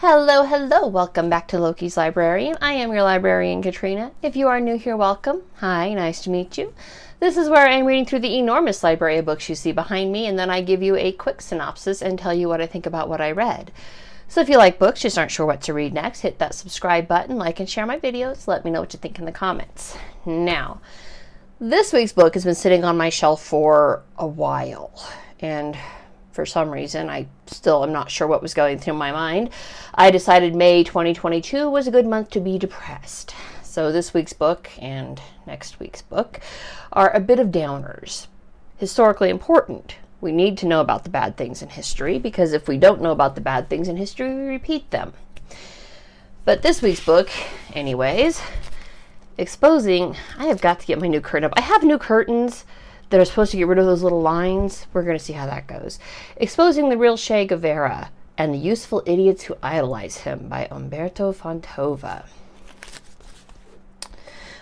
Hello, hello. Welcome back to Loki's Librarian. I am your librarian, Katrina. If you are new here, welcome. Hi, nice to meet you. This is where I'm reading through the enormous library of books you see behind me, and then I give you a quick synopsis and tell you what I think about what I read. So if you like books, just aren't sure what to read next, hit that subscribe button, like and share my videos. Let me know what you think in the comments. Now, this week's book has been sitting on my shelf for a while, and for some reason, I still am not sure what was going through my mind. I decided May 2022 was a good month to be depressed. So this week's book and next week's book are a bit of downers. Historically important. We need to know about the bad things in history because if we don't know about the bad things in history, we repeat them. But this week's book, anyways, exposing, I have got to get my new curtain up. I have new curtains that are supposed to get rid of those little lines. We're going to see how that goes. Exposing the Real Che Guevara and the Useful Idiots Who Idolize Him by Humberto Fontova.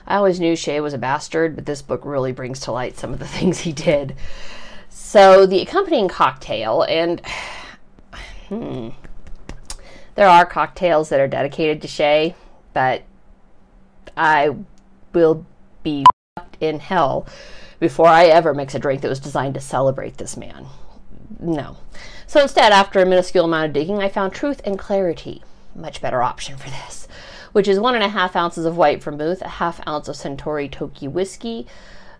I always knew Che was a bastard, but this book really brings to light some of the things he did. So, the accompanying cocktail, and hmm, there are cocktails that are dedicated to Che, but I will be in hell before I ever mix a drink that was designed to celebrate this man. No. So instead, after a minuscule amount of digging, I found Truth and Clarity. Much better option for this. Which is one and a half ounces of white vermouth, a half ounce of Suntory Toki whiskey,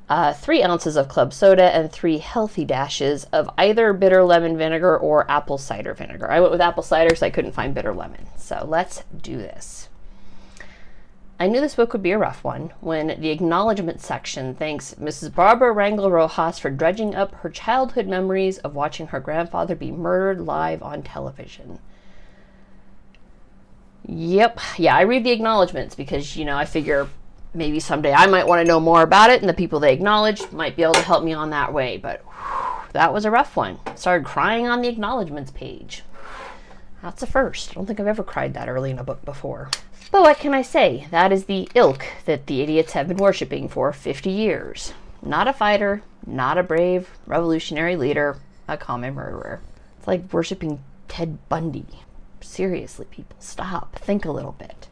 uh, three ounces of club soda, and three healthy dashes of either bitter lemon vinegar or apple cider vinegar. I went with apple cider because I couldn't find bitter lemon. So let's do this. I knew this book would be a rough one when the acknowledgement section thanks Mrs. Barbara Rangel Rojas for dredging up her childhood memories of watching her grandfather be murdered live on television. Yep, yeah, I read the acknowledgments because, you know, I figure maybe someday I might want to know more about it and the people they acknowledge might be able to help me on that way, but whew, that was a rough one. Started crying on the acknowledgments page. That's a first. I don't think I've ever cried that early in a book before. But what can I say? That is the ilk that the idiots have been worshipping for 50 years. Not a fighter, not a brave revolutionary leader, a common murderer. It's like worshipping Ted Bundy. Seriously, people, stop. Think a little bit.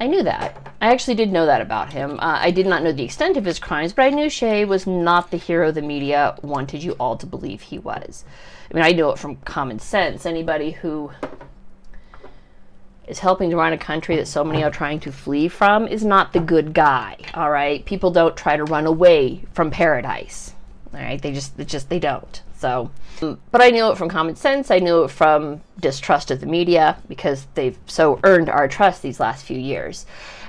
I knew that. I actually did know that about him. Uh, I did not know the extent of his crimes, but I knew Che was not the hero the media wanted you all to believe he was. I mean, I know it from common sense. Anybody who is helping to run a country that so many are trying to flee from is not the good guy. All right, people don't try to run away from paradise. All right, they just, they just, they don't. So, um, but I knew it from common sense. I knew it from distrust of the media because they've so earned our trust these last few years.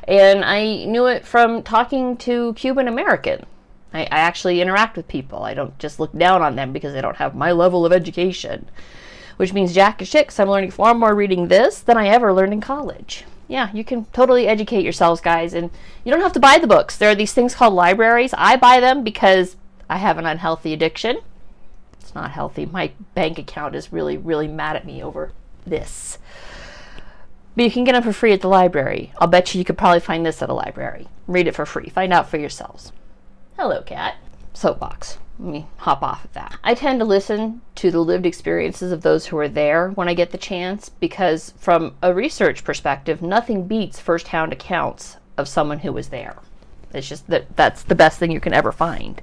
And I knew it from talking to Cuban American. I, I actually interact with people. I don't just look down on them because they don't have my level of education. Which means jack and shit, I'm learning far more reading this than I ever learned in college. Yeah, you can totally educate yourselves, guys, and you don't have to buy the books. There are these things called libraries. I buy them because I have an unhealthy addiction. It's not healthy. My bank account is really, really mad at me over this. But you can get them for free at the library. I'll bet you you could probably find this at a library. Read it for free. Find out for yourselves. Hello, cat. Soapbox. Let me hop off of that. I tend to listen to the lived experiences of those who are there when I get the chance because, from a research perspective, nothing beats first-hand accounts of someone who was there. It's just that that's the best thing you can ever find.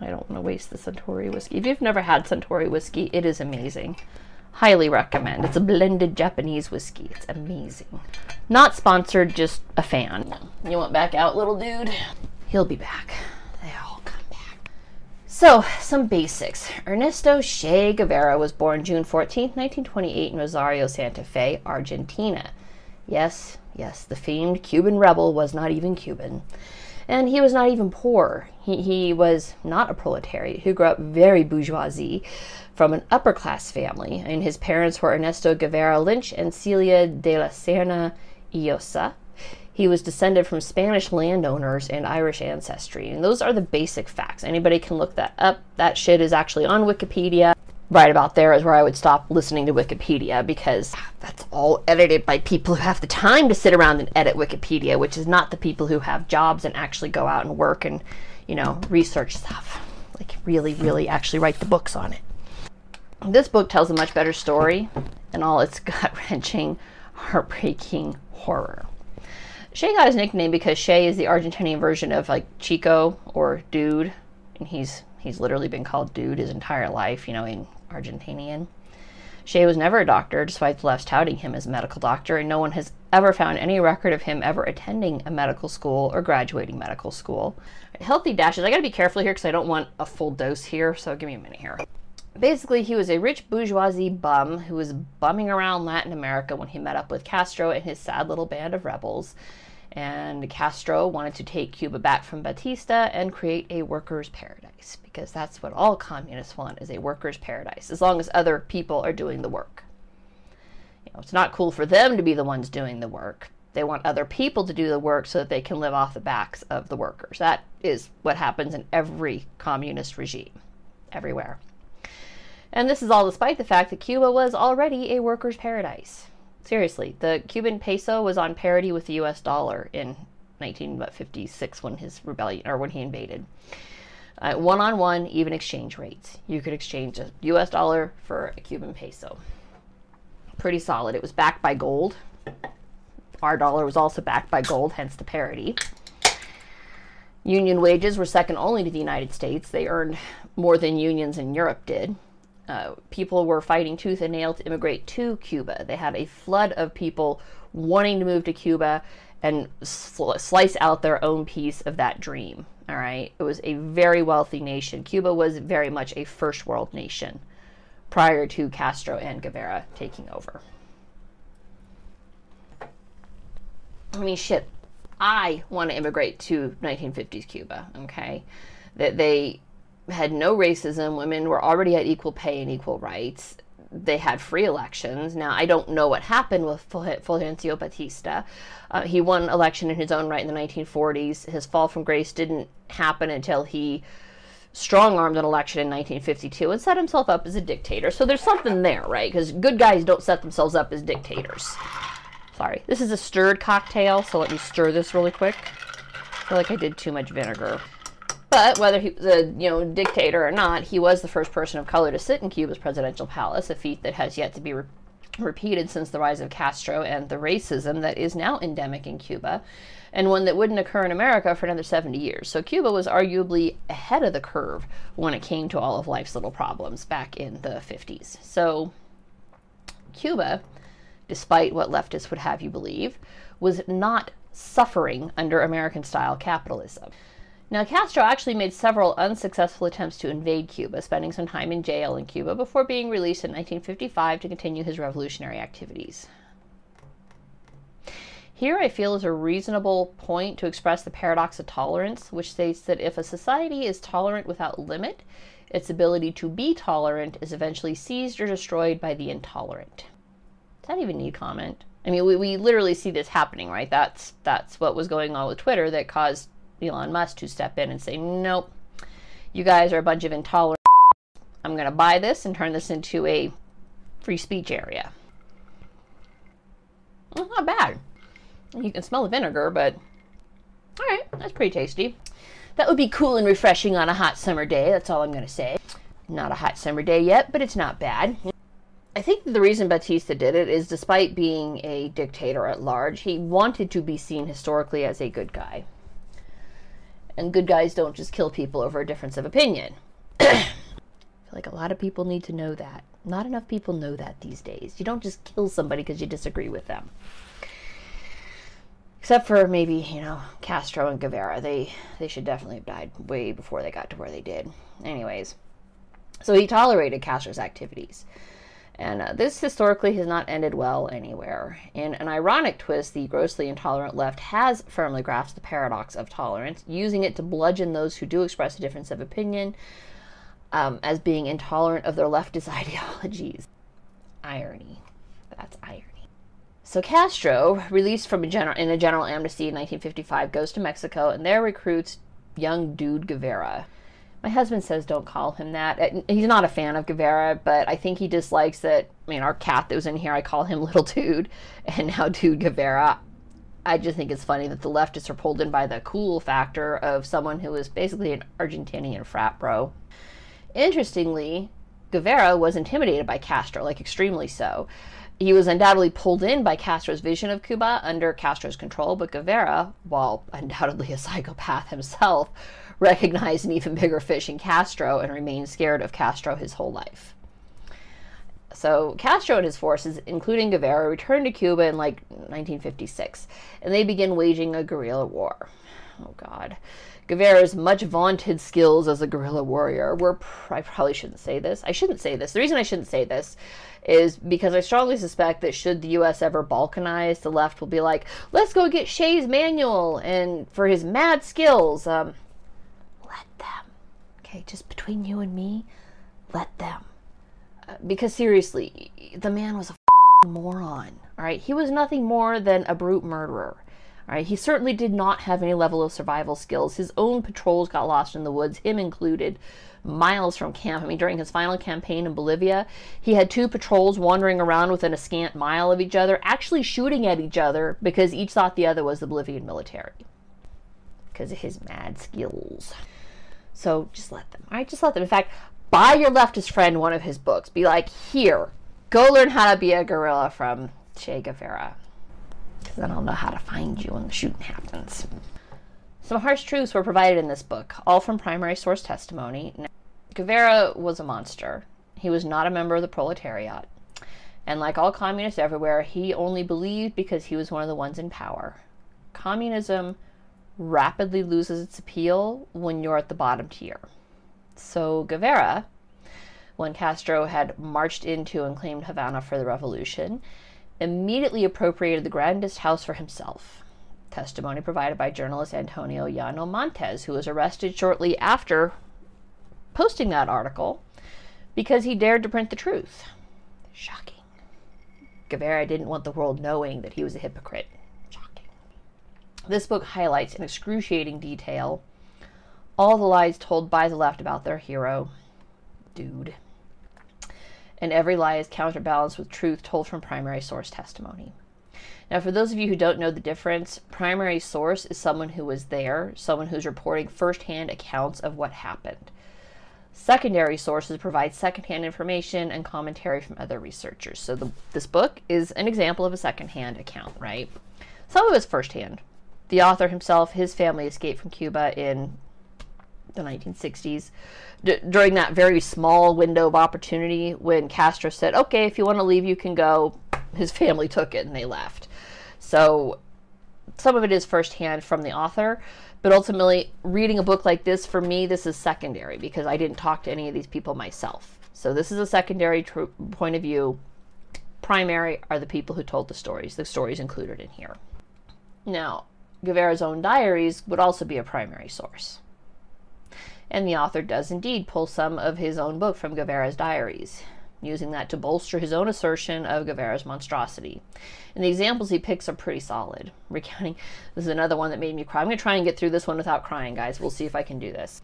I don't want to waste the Suntory whiskey. If you've never had Suntory whiskey, it is amazing. Highly recommend. It's a blended Japanese whiskey. It's amazing. Not sponsored, just a fan. You want back out, little dude? He'll be back. They all come back. So, some basics. Ernesto Che Guevara was born June 14, 1928 in Rosario, Santa Fe, Argentina. Yes, yes, the famed Cuban rebel was not even Cuban. And he was not even poor. He, he was not a proletariat. He grew up very bourgeoisie from an upper class family. And his parents were Ernesto Guevara Lynch and Celia de la Serna Llosa. He was descended from Spanish landowners and Irish ancestry. And those are the basic facts. Anybody can look that up. That shit is actually on Wikipedia. Right about there is where I would stop listening to Wikipedia because that's all edited by people who have the time to sit around and edit Wikipedia, which is not the people who have jobs and actually go out and work and, you know, research stuff. like really, really actually write the books on it. This book tells a much better story and all its gut wrenching, heartbreaking horror. Che got his nickname because Che is the Argentinian version of like Chico or Dude, and he's he's literally been called Dude his entire life, you know, in Argentinian. Che was never a doctor, despite the left touting him as a medical doctor, and no one has ever found any record of him ever attending a medical school or graduating medical school. Healthy dashes. I gotta be careful here because I don't want a full dose here, so give me a minute here. Basically, he was a rich bourgeoisie bum who was bumming around Latin America when he met up with Castro and his sad little band of rebels. And Castro wanted to take Cuba back from Batista and create a workers' paradise because that's what all communists want is a workers' paradise, as long as other people are doing the work. You know, it's not cool for them to be the ones doing the work. They want other people to do the work so that they can live off the backs of the workers. That is what happens in every communist regime, everywhere. And this is all despite the fact that Cuba was already a workers' paradise. Seriously, the Cuban peso was on parity with the US dollar in 1956 when his rebellion or when he invaded. One on one, even exchange rates. You could exchange a US dollar for a Cuban peso. Pretty solid. It was backed by gold. Our dollar was also backed by gold, hence the parity. Union wages were second only to the United States. They earned more than unions in Europe did. Uh, people were fighting tooth and nail to immigrate to Cuba. They had a flood of people wanting to move to Cuba and sl- slice out their own piece of that dream. All right. It was a very wealthy nation. Cuba was very much a first world nation prior to Castro and Guevara taking over. I mean, shit. I want to immigrate to 1950s Cuba. Okay. That they had no racism. Women were already at equal pay and equal rights. They had free elections. Now, I don't know what happened with Fulgencio Batista. Uh, he won election in his own right in the 1940s. His fall from grace didn't happen until he strong armed an election in 1952 and set himself up as a dictator. So there's something there, right? Because good guys don't set themselves up as dictators. Sorry. This is a stirred cocktail, so let me stir this really quick. I feel like I did too much vinegar. But whether he was a you know dictator or not, he was the first person of color to sit in Cuba's presidential palace, a feat that has yet to be re- repeated since the rise of Castro and the racism that is now endemic in Cuba, and one that wouldn't occur in America for another 70 years. So Cuba was arguably ahead of the curve when it came to all of life's little problems back in the 50s. So Cuba, despite what leftists would have you believe, was not suffering under American style capitalism. Now, Castro actually made several unsuccessful attempts to invade Cuba, spending some time in jail in Cuba before being released in 1955 to continue his revolutionary activities. Here, I feel, is a reasonable point to express the paradox of tolerance, which states that if a society is tolerant without limit, its ability to be tolerant is eventually seized or destroyed by the intolerant. Does that even need comment? I mean, we, we literally see this happening, right? That's that's what was going on with Twitter that caused Elon Musk to step in and say, nope, you guys are a bunch of intolerant. I'm going to buy this and turn this into a free speech area. Not bad. You can smell the vinegar, but all right, that's pretty tasty. That would be cool and refreshing on a hot summer day. That's all I'm going to say. Not a hot summer day yet, but it's not bad. I think the reason Batista did it is despite being a dictator at large, he wanted to be seen historically as a good guy. And good guys don't just kill people over a difference of opinion. I feel like a lot of people need to know that. Not enough people know that these days. You don't just kill somebody because you disagree with them. Except for maybe, you know, Castro and Guevara. They they should definitely have died way before they got to where they did. Anyways. So he tolerated Castro's activities. And uh, this historically has not ended well anywhere. In an ironic twist, the grossly intolerant left has firmly grasped the paradox of tolerance, using it to bludgeon those who do express a difference of opinion um, as being intolerant of their leftist ideologies. Irony. That's irony. So Castro, released from a general, in a general amnesty in 1955, goes to Mexico and there recruits young dude Guevara. My husband says don't call him that. He's not a fan of Guevara, but I think he dislikes that. I mean, our cat that was in here, I call him Little Dude, and now Dude Guevara. I just think it's funny that the leftists are pulled in by the cool factor of someone who is basically an Argentinian frat bro. Interestingly, Guevara was intimidated by Castro, like extremely so. He was undoubtedly pulled in by Castro's vision of Cuba under Castro's control, but Guevara, while undoubtedly a psychopath himself, recognized an even bigger fish in Castro and remained scared of Castro his whole life. So Castro and his forces, including Guevara, returned to Cuba in like 1956, and they begin waging a guerrilla war. Oh God. Guevara's much vaunted skills as a guerrilla warrior were. I probably shouldn't say this. I shouldn't say this. The reason I shouldn't say this is because I strongly suspect that should the U.S. ever balkanize, the left will be like, let's go get Che's manual and for his mad skills. Um, let them. Okay, just between you and me, let them. Uh, because seriously, the man was a moron. All right, he was nothing more than a brute murderer. All right, he certainly did not have any level of survival skills. His own patrols got lost in the woods, him included, miles from camp. I mean, during his final campaign in Bolivia, he had two patrols wandering around within a scant mile of each other, actually shooting at each other because each thought the other was the Bolivian military because of his mad skills. So just let them. All right, just let them. In fact, buy your leftist friend one of his books. Be like, here, go learn how to be a guerrilla from Che Guevara. Because then I'll know how to find you when the shooting happens. Some harsh truths were provided in this book, all from primary source testimony. Guevara was a monster. He was not a member of the proletariat. And like all communists everywhere, he only believed because he was one of the ones in power. Communism rapidly loses its appeal when you're at the bottom tier. So Guevara, when Castro had marched into and claimed Havana for the revolution, immediately appropriated the grandest house for himself. Testimony provided by journalist Antonio Llano Montes, who was arrested shortly after posting that article because he dared to print the truth. Shocking. Guevara didn't want the world knowing that he was a hypocrite. This book highlights in excruciating detail all the lies told by the left about their hero, dude. And every lie is counterbalanced with truth told from primary source testimony. Now, for those of you who don't know the difference, primary source is someone who was there, someone who's reporting firsthand accounts of what happened. Secondary sources provide secondhand information and commentary from other researchers. So, the, this book is an example of a secondhand account, right? Some of it's firsthand. The author himself, his family escaped from Cuba in the 1960s D- during that very small window of opportunity when Castro said, okay, if you want to leave, you can go. His family took it and they left. So some of it is firsthand from the author, but ultimately, reading a book like this, for me, this is secondary because I didn't talk to any of these people myself. So this is a secondary tr- point of view. Primary are the people who told the stories, the stories included in here. Now, Guevara's own diaries would also be a primary source. And the author does indeed pull some of his own book from Guevara's diaries using that to bolster his own assertion of Guevara's monstrosity. And the examples he picks are pretty solid. Recounting, this is another one that made me cry. I'm going to try and get through this one without crying, guys. We'll see if I can do this.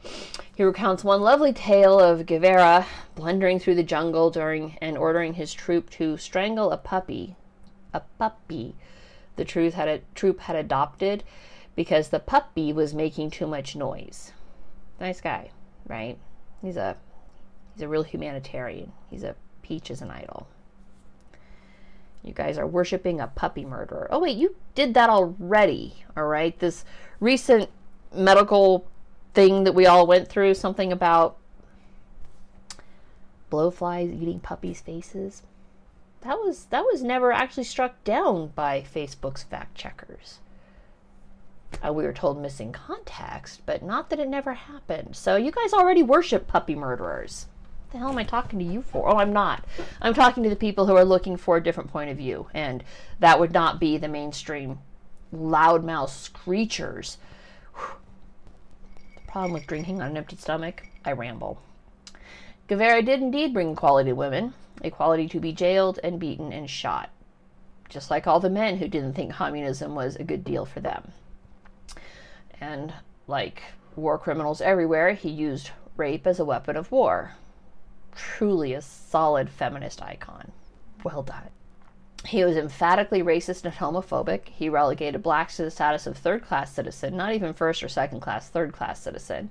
He recounts one lovely tale of Guevara blundering through the jungle during and ordering his troop to strangle a puppy. A puppy. The truth had a, troop had adopted because the puppy was making too much noise. Nice guy, right? He's a he's a real humanitarian. He's a Peach as an idol. You guys are worshiping a puppy murderer. Oh, wait, you did that already, all right? This recent medical thing that we all went through, something about blowflies eating puppies' faces. That was that was never actually struck down by Facebook's fact checkers. Uh, we were told missing context, but not that it never happened. So you guys already worship puppy murderers What the hell am I talking to you for? Oh, I'm not. I'm talking to the people who are looking for a different point of view, and that would not be the mainstream loudmouth screechers. The problem with drinking on an empty stomach, I ramble. Guevara did indeed bring quality women, equality to be jailed and beaten and shot, just like all the men who didn't think communism was a good deal for them. And like war criminals everywhere, he used rape as a weapon of war truly a solid feminist icon. Well done. He was emphatically racist and homophobic. He relegated blacks to the status of third class citizen, not even first or second class, third class citizen,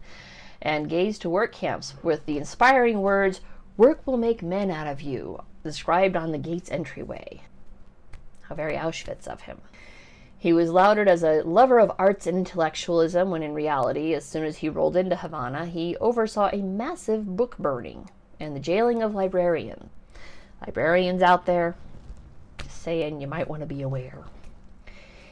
and gazed to work camps with the inspiring words, Work will make men out of you, described on the gate's entryway. How very Auschwitz of him. He was lauded as a lover of arts and intellectualism when in reality, as soon as he rolled into Havana, he oversaw a massive book burning and the jailing of librarians. Librarians out there, saying you might want to be aware.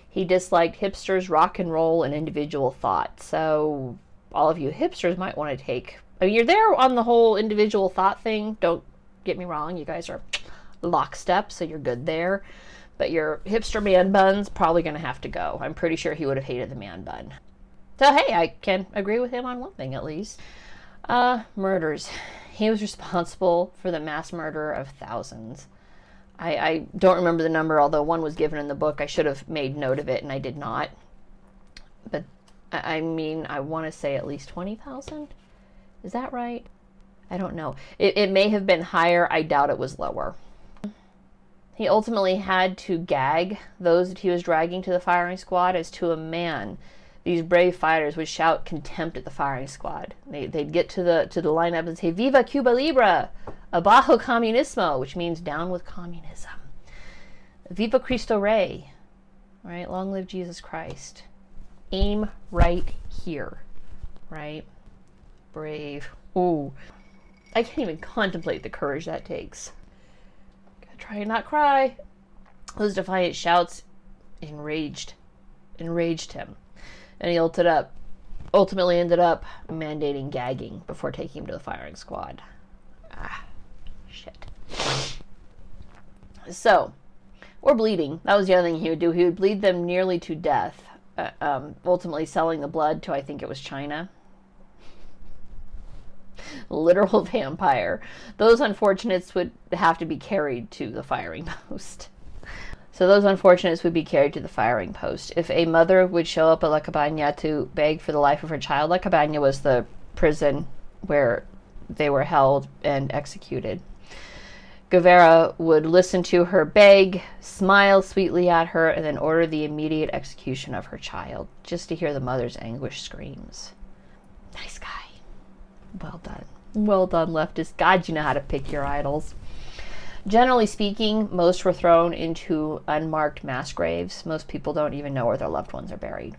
He disliked hipsters, rock and roll, and individual thought. So, all of you hipsters might want to take. I mean, you're there on the whole individual thought thing. Don't get me wrong, you guys are lockstep, so you're good there. But your hipster man bun's probably going to have to go. I'm pretty sure he would have hated the man bun. So, hey, I can agree with him on one thing at least. Uh, murders. He was responsible for the mass murder of thousands. I, I don't remember the number, although one was given in the book. I should have made note of it, and I did not. But I, I mean, I want to say at least 20,000. Is that right? I don't know. It, it may have been higher. I doubt it was lower. He ultimately had to gag those that he was dragging to the firing squad as to a man. These brave fighters would shout contempt at the firing squad. They, would get to the to the lineup and say "Viva Cuba Libre," "Abajo Comunismo," which means "Down with communism." "Viva Cristo Rey," right? Long live Jesus Christ. Aim right here, right? Brave. Ooh, I can't even contemplate the courage that takes. Gotta try and not cry. Those defiant shouts enraged, enraged him, and he ulted up, ultimately ended up mandating gagging before taking him to the firing squad. Ah, shit. So, or bleeding. That was the other thing he would do. He would bleed them nearly to death, uh, um, ultimately selling the blood to I think it was China literal vampire. Those unfortunates would have to be carried to the firing post. So those unfortunates would be carried to the firing post. If a mother would show up at La Cabana to beg for the life of her child, La Cabana was the prison where they were held and executed. Guevara would listen to her beg, smile sweetly at her, and then order the immediate execution of her child, just to hear the mother's anguished screams. Nice guy. Well done. Well done, leftist. God, you know how to pick your idols. Generally speaking, most were thrown into unmarked mass graves. Most people don't even know where their loved ones are buried.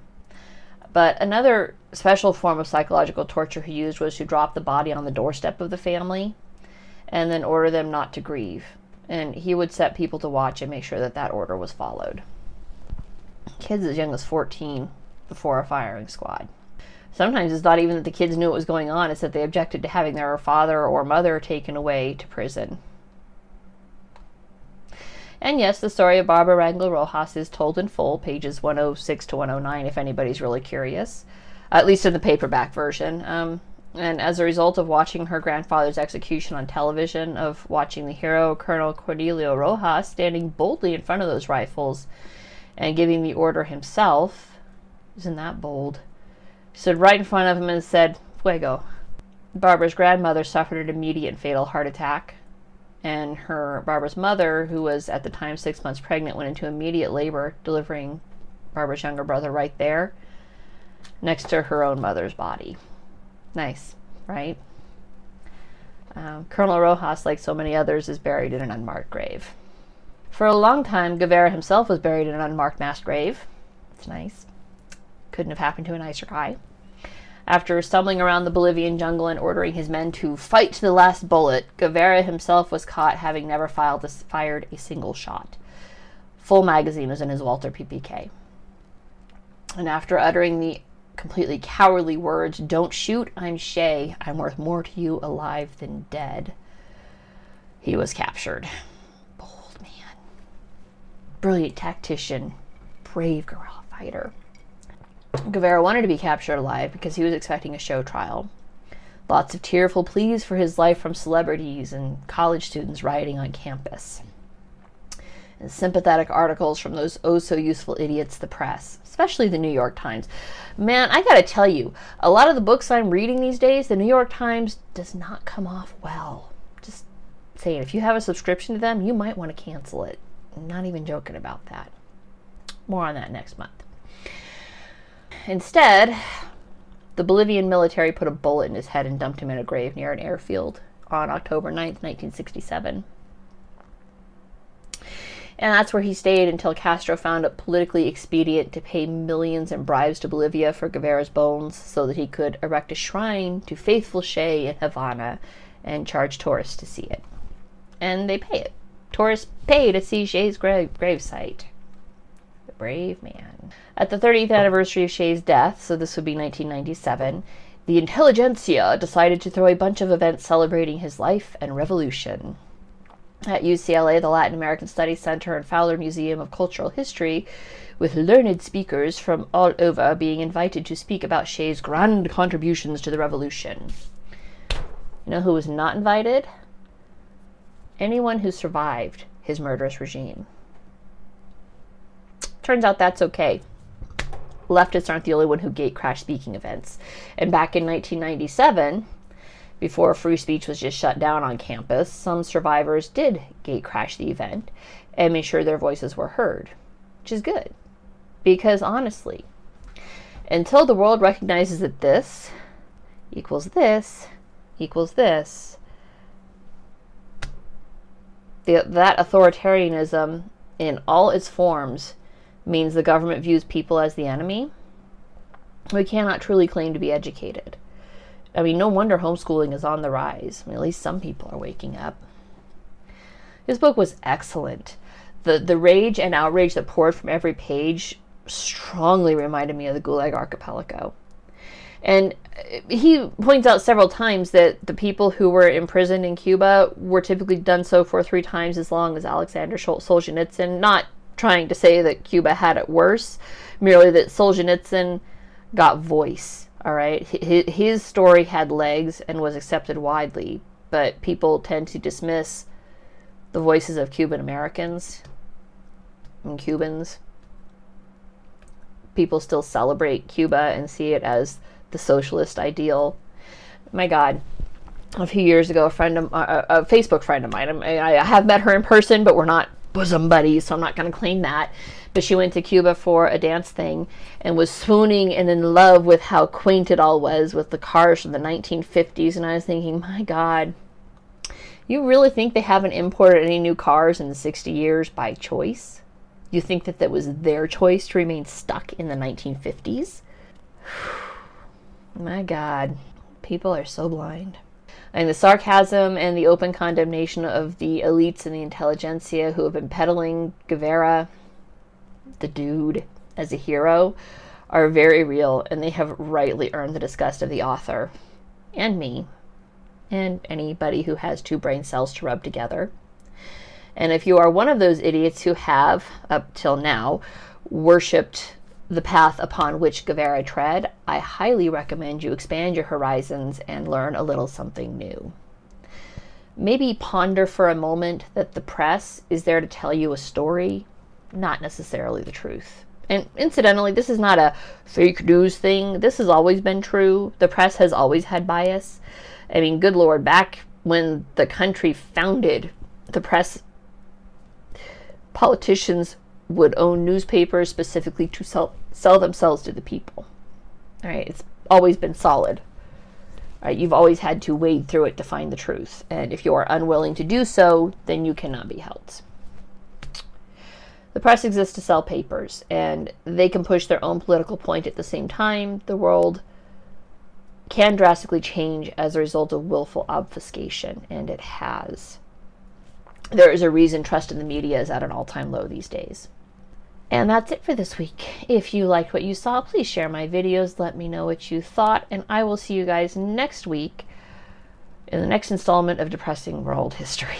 But another special form of psychological torture he used was to drop the body on the doorstep of the family and then order them not to grieve. And he would set people to watch and make sure that that order was followed. Kids as young as 14 before a firing squad. Sometimes it's not even that the kids knew what was going on, it's that they objected to having their father or mother taken away to prison. And yes, the story of Barbara Rangel Rojas is told in full, pages 106 to 109, if anybody's really curious, at least in the paperback version. Um, and as a result of watching her grandfather's execution on television, of watching the hero, Colonel Cornelio Rojas, standing boldly in front of those rifles and giving the order himself, isn't that bold? Stood right in front of him and said, Fuego. Barbara's grandmother suffered an immediate and fatal heart attack, and her Barbara's mother, who was at the time six months pregnant, went into immediate labor, delivering Barbara's younger brother right there, next to her own mother's body. Nice, right? Um, Colonel Rojas, like so many others, is buried in an unmarked grave. For a long time, Guevara himself was buried in an unmarked mass grave. It's nice. Couldn't have happened to a nicer guy. After stumbling around the Bolivian jungle and ordering his men to fight to the last bullet, Guevara himself was caught having never fired a single shot. Full magazine was in his Walther PPK. And after uttering the completely cowardly words, Don't shoot, I'm Che, I'm worth more to you alive than dead, he was captured. Bold man. Brilliant tactician. Brave guerrilla fighter. Guevara wanted to be captured alive because he was expecting a show trial. Lots of tearful pleas for his life from celebrities and college students rioting on campus. And sympathetic articles from those oh so useful idiots, the press, especially the New York Times. Man, I gotta tell you, a lot of the books I'm reading these days, the New York Times does not come off well. Just saying, if you have a subscription to them, you might want to cancel it. Not even joking about that. More on that next month. Instead, the Bolivian military put a bullet in his head and dumped him in a grave near an airfield on October 9th, 1967. And that's where he stayed until Castro found it politically expedient to pay millions in bribes to Bolivia for Guevara's bones so that he could erect a shrine to faithful Che in Havana and charge tourists to see it. And they pay it. Tourists pay to see Che's grave gravesite. Brave man. At the 30th anniversary of Che's death, so this would be 1997, the intelligentsia decided to throw a bunch of events celebrating his life and revolution. At UCLA, the Latin American Studies Center and Fowler Museum of Cultural History, with learned speakers from all over being invited to speak about Che's grand contributions to the revolution. You know who was not invited? Anyone who survived his murderous regime. Turns out that's okay. Leftists aren't the only one who gate crash speaking events. And back in 1997, before free speech was just shut down on campus, some survivors did gate crash the event and made sure their voices were heard, which is good. Because honestly, until the world recognizes that this equals this equals this, the, that authoritarianism in all its forms means the government views people as the enemy. We cannot truly claim to be educated. I mean, no wonder homeschooling is on the rise. I mean, at least some people are waking up. This book was excellent. The the rage and outrage that poured from every page strongly reminded me of the Gulag Archipelago. And he points out several times that the people who were imprisoned in Cuba were typically done so for three times as long as Alexander Solzhenitsyn, not trying to say that Cuba had it worse, merely that Solzhenitsyn got voice all right. His story had legs and was accepted widely, but people tend to dismiss the voices of Cuban Americans and Cubans. People still celebrate Cuba and see it as the socialist ideal. My God, a few years ago, a friend of uh, a Facebook friend of mine, I have met her in person, but we're not bosom buddies, so I'm not going to claim that but she went to Cuba for a dance thing and was swooning and in love with how quaint it all was with the cars from the 1950s. And I was thinking, my God, you really think they haven't imported any new cars in 60 years by choice? You think that that was their choice to remain stuck in the 1950s? my God, people are so blind. And the sarcasm and the open condemnation of the elites and the intelligentsia who have been peddling Guevara the dude as a hero are very real and they have rightly earned the disgust of the author and me and anybody who has two brain cells to rub together. And if you are one of those idiots who have, up till now, worshipped the path upon which Guevara tread, I highly recommend you expand your horizons and learn a little something new. Maybe ponder for a moment that the press is there to tell you a story, not necessarily the truth. And incidentally, this is not a fake news thing. This has always been true. The press has always had bias. I mean, good lord, back when the country founded, the press politicians would own newspapers specifically to sell sell themselves to the people. All right, it's always been solid. All right, you've always had to wade through it to find the truth, and if you are unwilling to do so, then you cannot be held. The press exists to sell papers, and they can push their own political point at the same time. The world can drastically change as a result of willful obfuscation, and it has. There is a reason trust in the media is at an all time low these days. And that's it for this week. If you liked what you saw, please share my videos. Let me know what you thought, and I will see you guys next week in the next installment of Depressing World History.